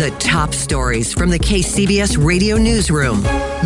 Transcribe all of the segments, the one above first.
The top stories from the KCBS radio newsroom.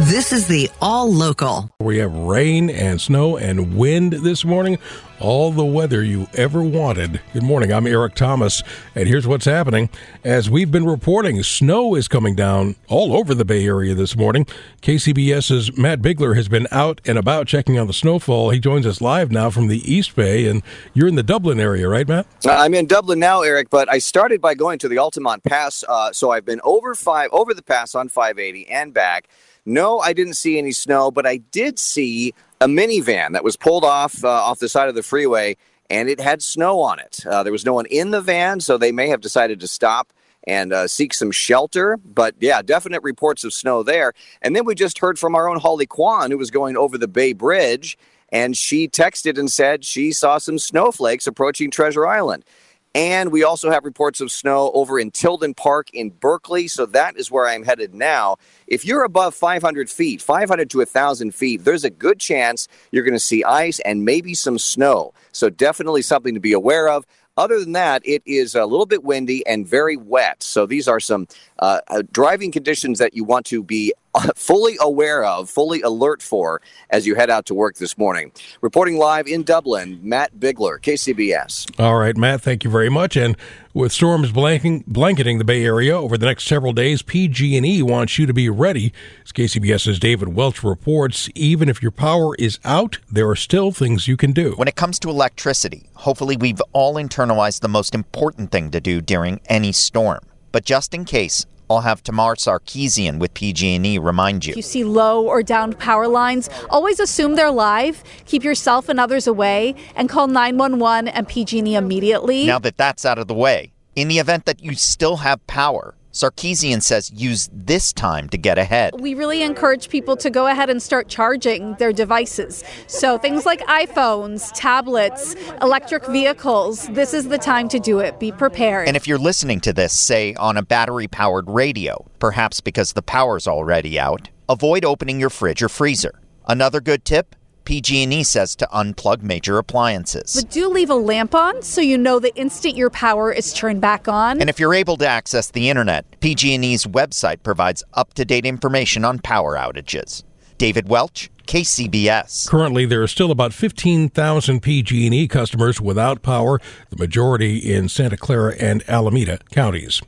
This is the All Local. We have rain and snow and wind this morning. All the weather you ever wanted. Good morning. I'm Eric Thomas, and here's what's happening. As we've been reporting, snow is coming down all over the Bay Area this morning. KCBS's Matt Bigler has been out and about checking on the snowfall. He joins us live now from the East Bay, and you're in the Dublin area, right, Matt? I'm in Dublin now, Eric, but I started by going to the Altamont Pass, uh, so I've been over five over the pass on 580 and back. No, I didn't see any snow, but I did see a minivan that was pulled off uh, off the side of the freeway, and it had snow on it. Uh, there was no one in the van, so they may have decided to stop and uh, seek some shelter. But yeah, definite reports of snow there. And then we just heard from our own Holly Quan, who was going over the Bay Bridge, and she texted and said she saw some snowflakes approaching Treasure Island. And we also have reports of snow over in Tilden Park in Berkeley. So that is where I'm headed now. If you're above 500 feet, 500 to 1,000 feet, there's a good chance you're going to see ice and maybe some snow. So definitely something to be aware of. Other than that, it is a little bit windy and very wet. So these are some uh, uh, driving conditions that you want to be fully aware of, fully alert for as you head out to work this morning. Reporting live in Dublin, Matt Bigler, KCBS. All right, Matt, thank you very much. And with storms blanking, blanketing the Bay Area over the next several days, PG&E wants you to be ready. As KCBS's David Welch reports, even if your power is out, there are still things you can do. When it comes to electricity, hopefully we've all internalized the most important thing to do during any storm. But just in case, I'll have Tamar Sarkissian with PG&E remind you. If you see low or downed power lines, always assume they're live. Keep yourself and others away, and call 911 and PG&E immediately. Now that that's out of the way, in the event that you still have power, Sarkissian says use this time to get ahead. We really encourage people to go ahead and start charging their devices. So things like iPhones, tablets, electric vehicles, this is the time to do it. Be prepared. And if you're listening to this, say on a battery powered radio, perhaps because the power's already out, avoid opening your fridge or freezer. Another good tip PG&E says to unplug major appliances. But do leave a lamp on so you know the instant your power is turned back on. And if you're able to access the internet, PG&E's website provides up-to-date information on power outages. David Welch, KCBS. Currently, there are still about 15,000 PG&E customers without power, the majority in Santa Clara and Alameda counties.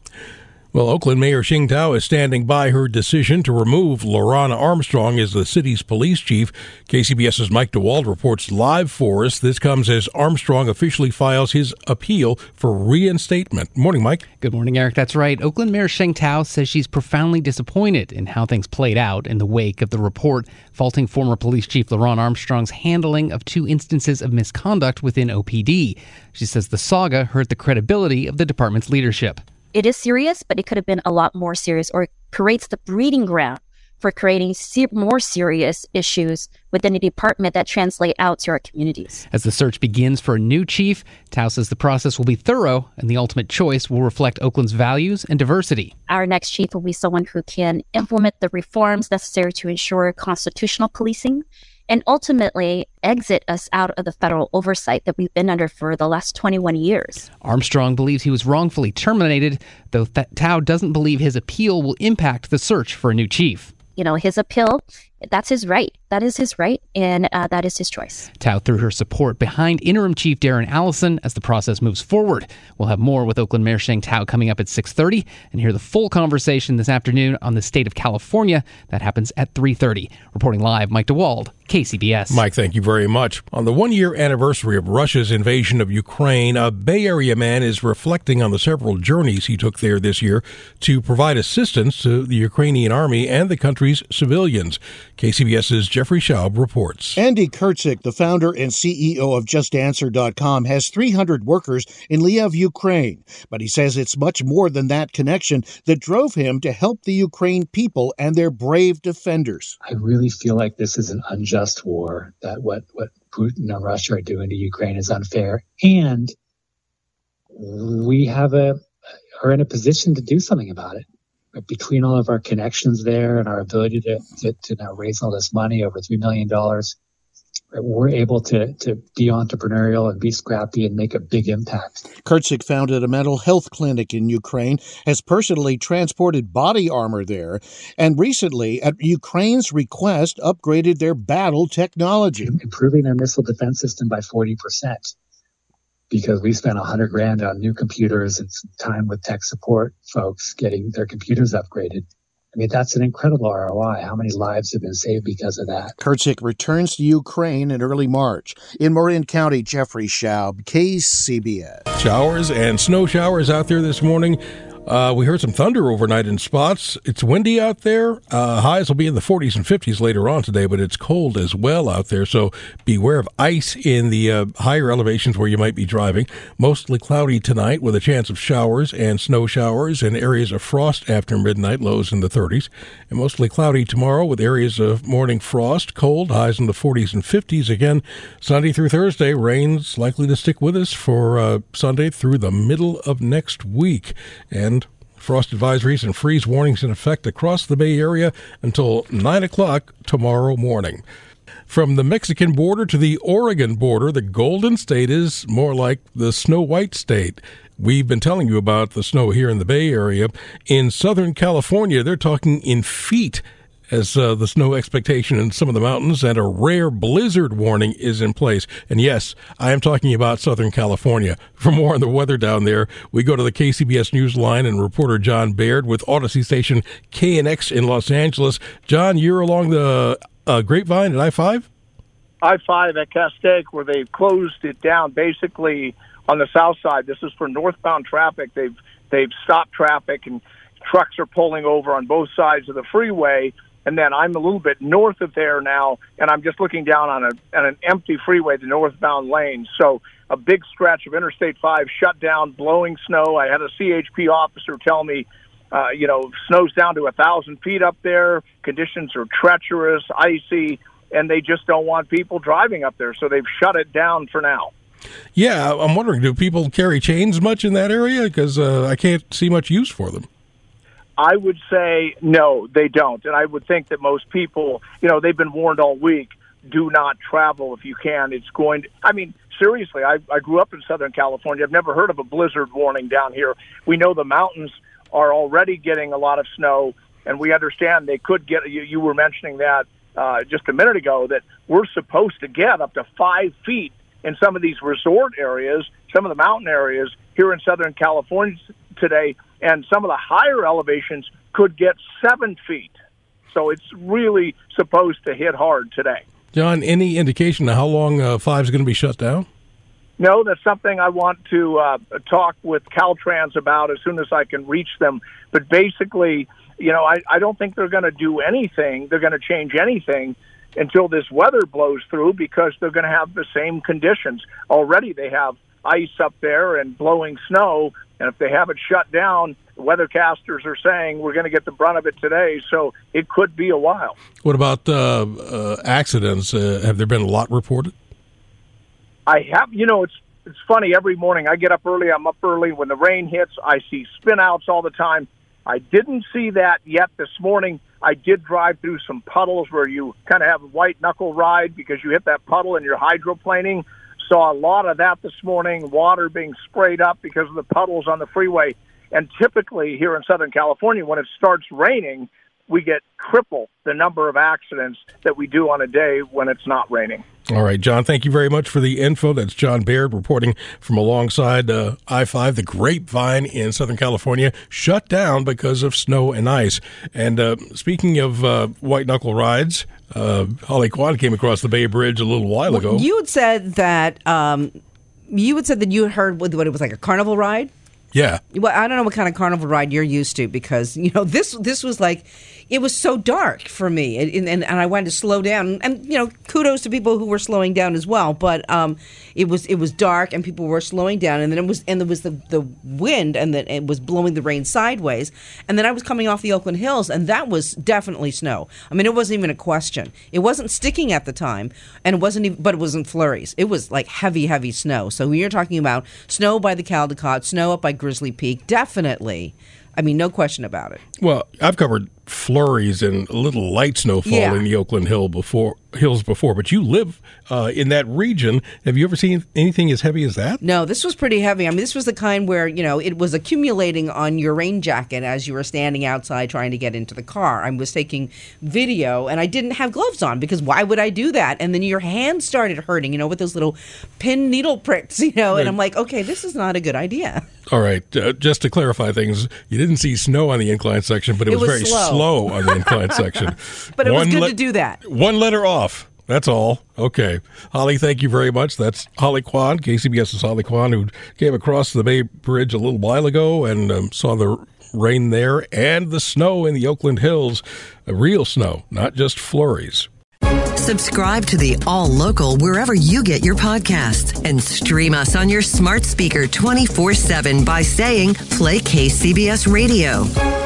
Well, Oakland Mayor Sheng Thao is standing by her decision to remove LeRonne Armstrong as the city's police chief. KCBS's Mike DeWald reports live for us. This comes as Armstrong officially files his appeal for reinstatement. Morning, Mike. Good morning, Eric. That's right. Oakland Mayor Sheng Thao says she's profoundly disappointed in how things played out in the wake of the report faulting former police chief LeRonne Armstrong's handling of two instances of misconduct within OPD. She says the saga hurt the credibility of the department's leadership it is serious, but it could have been a lot more serious or creates the breeding ground for creating more serious issues within a department that translate out to our communities. As the search begins for a new chief, Thao says the process will be thorough and the ultimate choice will reflect Oakland's values and diversity. Our next chief will be someone who can implement the reforms necessary to ensure constitutional policing and ultimately exit us out of the federal oversight that we've been under for the last 21 years. Armstrong believes he was wrongfully terminated, though Th- Thao doesn't believe his appeal will impact the search for a new chief. You know, his appeal that's his right. That is his right, and uh, that is his choice. Thao threw her support behind interim chief Darren Allison as the process moves forward. We'll have more with Oakland Mayor Sheng Thao coming up at 6:30, and hear the full conversation this afternoon on the state of California. That happens at 3:30. Reporting live, Mike DeWald, KCBS. Mike, thank you very much. On the one-year anniversary of Russia's invasion of Ukraine, a Bay Area man is reflecting on the several journeys he took there this year to provide assistance to the Ukrainian army and the country's civilians. KCBS's Jeffrey Schaub reports. Andy Kurtzik, the founder and CEO of JustAnswer.com, has 300 workers in Lviv, Ukraine. But he says it's much more than that connection that drove him to help the Ukraine people and their brave defenders. I really feel like this is an unjust war, that what, what Putin and Russia are doing to Ukraine is unfair. And we have a, are in a position to do something about it between all of our connections there and our ability to, to, to now raise all this money, over $3 million, we're able to, to be entrepreneurial and be scrappy and make a big impact. Kurtzik founded a mental health clinic in Ukraine, has personally transported body armor there, and recently, at Ukraine's request, upgraded their battle technology. Improving their missile defense system by 40% because we spent a hundred grand on new computers and some time with tech support folks getting their computers upgraded. I mean, that's an incredible ROI. How many lives have been saved because of that? Kurtzik returns to Ukraine in early March. In Marin County, Jeffrey Schaub, KCBS. Showers and snow showers out there this morning. Uh, we heard some thunder overnight in spots. It's windy out there. Uh, highs will be in the 40s and 50s later on today, but it's cold as well out there. So beware of ice in the uh, higher elevations where you might be driving. Mostly cloudy tonight with a chance of showers and snow showers and areas of frost after midnight, lows in the 30s. And mostly cloudy tomorrow with areas of morning frost, cold, highs in the 40s and 50s. Again, Sunday through Thursday, rain's likely to stick with us for uh, Sunday through the middle of next week. And Frost advisories and freeze warnings in effect across the Bay Area until 9 o'clock tomorrow morning. From the Mexican border to the Oregon border, the Golden State is more like the Snow White State. We've been telling you about the snow here in the Bay Area. In Southern California, they're talking in feet as uh, the snow expectation in some of the mountains and a rare blizzard warning is in place. And yes, I am talking about Southern California. For more on the weather down there, we go to the KCBS Newsline and reporter John Baird with Audacy station KNX in Los Angeles. John, you're along the uh, Grapevine at I 5? I 5 at Castaic, where they've closed it down basically on the south side. This is for northbound traffic. They've they've stopped traffic and trucks are pulling over on both sides of the freeway and then I'm a little bit north of there now, and I'm just looking down on a on an empty freeway, the northbound lane. So a big stretch of Interstate 5 shut down, blowing snow. I had a CHP officer tell me, uh, you know, snow's down to a thousand feet up there. Conditions are treacherous, icy, and they just don't want people driving up there, so they've shut it down for now. Yeah, I'm wondering, do people carry chains much in that area? Because uh, I can't see much use for them. I would say no, they don't. And I would think that most people, you know, they've been warned all week do not travel if you can. It's going to, I mean, seriously, I, I grew up in Southern California. I've never heard of a blizzard warning down here. We know the mountains are already getting a lot of snow, and we understand they could get, you, you were mentioning that uh, just a minute ago, that we're supposed to get up to five feet in some of these resort areas, some of the mountain areas here in Southern California today and some of the higher elevations could get seven feet. So it's really supposed to hit hard today. John, any indication of how long uh, five is going to be shut down? No, that's something I want to uh, talk with Caltrans about as soon as I can reach them. But basically, you know, I, I don't think they're going to do anything. They're going to change anything until this weather blows through because they're going to have the same conditions. Already they have ice up there and blowing snow. And if they have it shut down, the weathercasters are saying we're going to get the brunt of it today. So it could be a while. What about uh, uh, accidents? Uh, have there been a lot reported? I have. You know, it's it's funny. Every morning I get up early. I'm up early. When the rain hits, I see spinouts all the time. I didn't see that yet this morning. I did drive through some puddles where you kind of have a white knuckle ride because you hit that puddle and you're hydroplaning. Saw a lot of that this morning, water being sprayed up because of the puddles on the freeway. And typically here in Southern California, when it starts raining, we get triple the number of accidents that we do on a day when it's not raining. All right, John, thank you very much for the info. That's John Baird reporting from alongside uh, I 5, the Grapevine in Southern California, shut down because of snow and ice. And uh, speaking of uh, white knuckle rides, uh, Holly Quan came across the Bay Bridge a little while ago. Well, you had said that um, you had said that you had heard what it was like a carnival ride. Yeah. Well, I don't know what kind of carnival ride you're used to because you know this this was like it was so dark for me, and, and, and I wanted to slow down. And you know, kudos to people who were slowing down as well. But um, it was it was dark, and people were slowing down, and then it was and there was the, the wind, and then it was blowing the rain sideways. And then I was coming off the Oakland Hills, and that was definitely snow. I mean, it wasn't even a question. It wasn't sticking at the time, and it wasn't even, but it wasn't flurries. It was like heavy, heavy snow. So when you're talking about snow by the Caldecott, snow up by Grizzly Peak, definitely. I mean, no question about it. Well, I've covered flurries and a little light snowfall Yeah. in the Oakland Hill before hills before, but you live uh, in that region. Have you ever seen anything as heavy as that? No, this was pretty heavy. I mean, this was the kind where, you know, it was accumulating on your rain jacket as you were standing outside trying to get into the car. I was taking video and I didn't have gloves on because why would I do that? And then your hand started hurting, you know, with those little pin needle pricks, you know, and I'm like, okay, this is not a good idea. All right, uh, just to clarify things, you didn't see snow on the incline section, but it, It was, was very slow. slow. on the incline section. But it was good le- to do that. One letter off. That's all. Okay. Holly, thank you very much. That's Holly Quan, KCBS's Holly Quan, who came across the Bay Bridge a little while ago and um, saw the rain there and the snow in the Oakland Hills. Real snow, not just flurries. Subscribe to the All Local wherever you get your podcasts and stream us on your smart speaker 24 7 by saying Play KCBS Radio.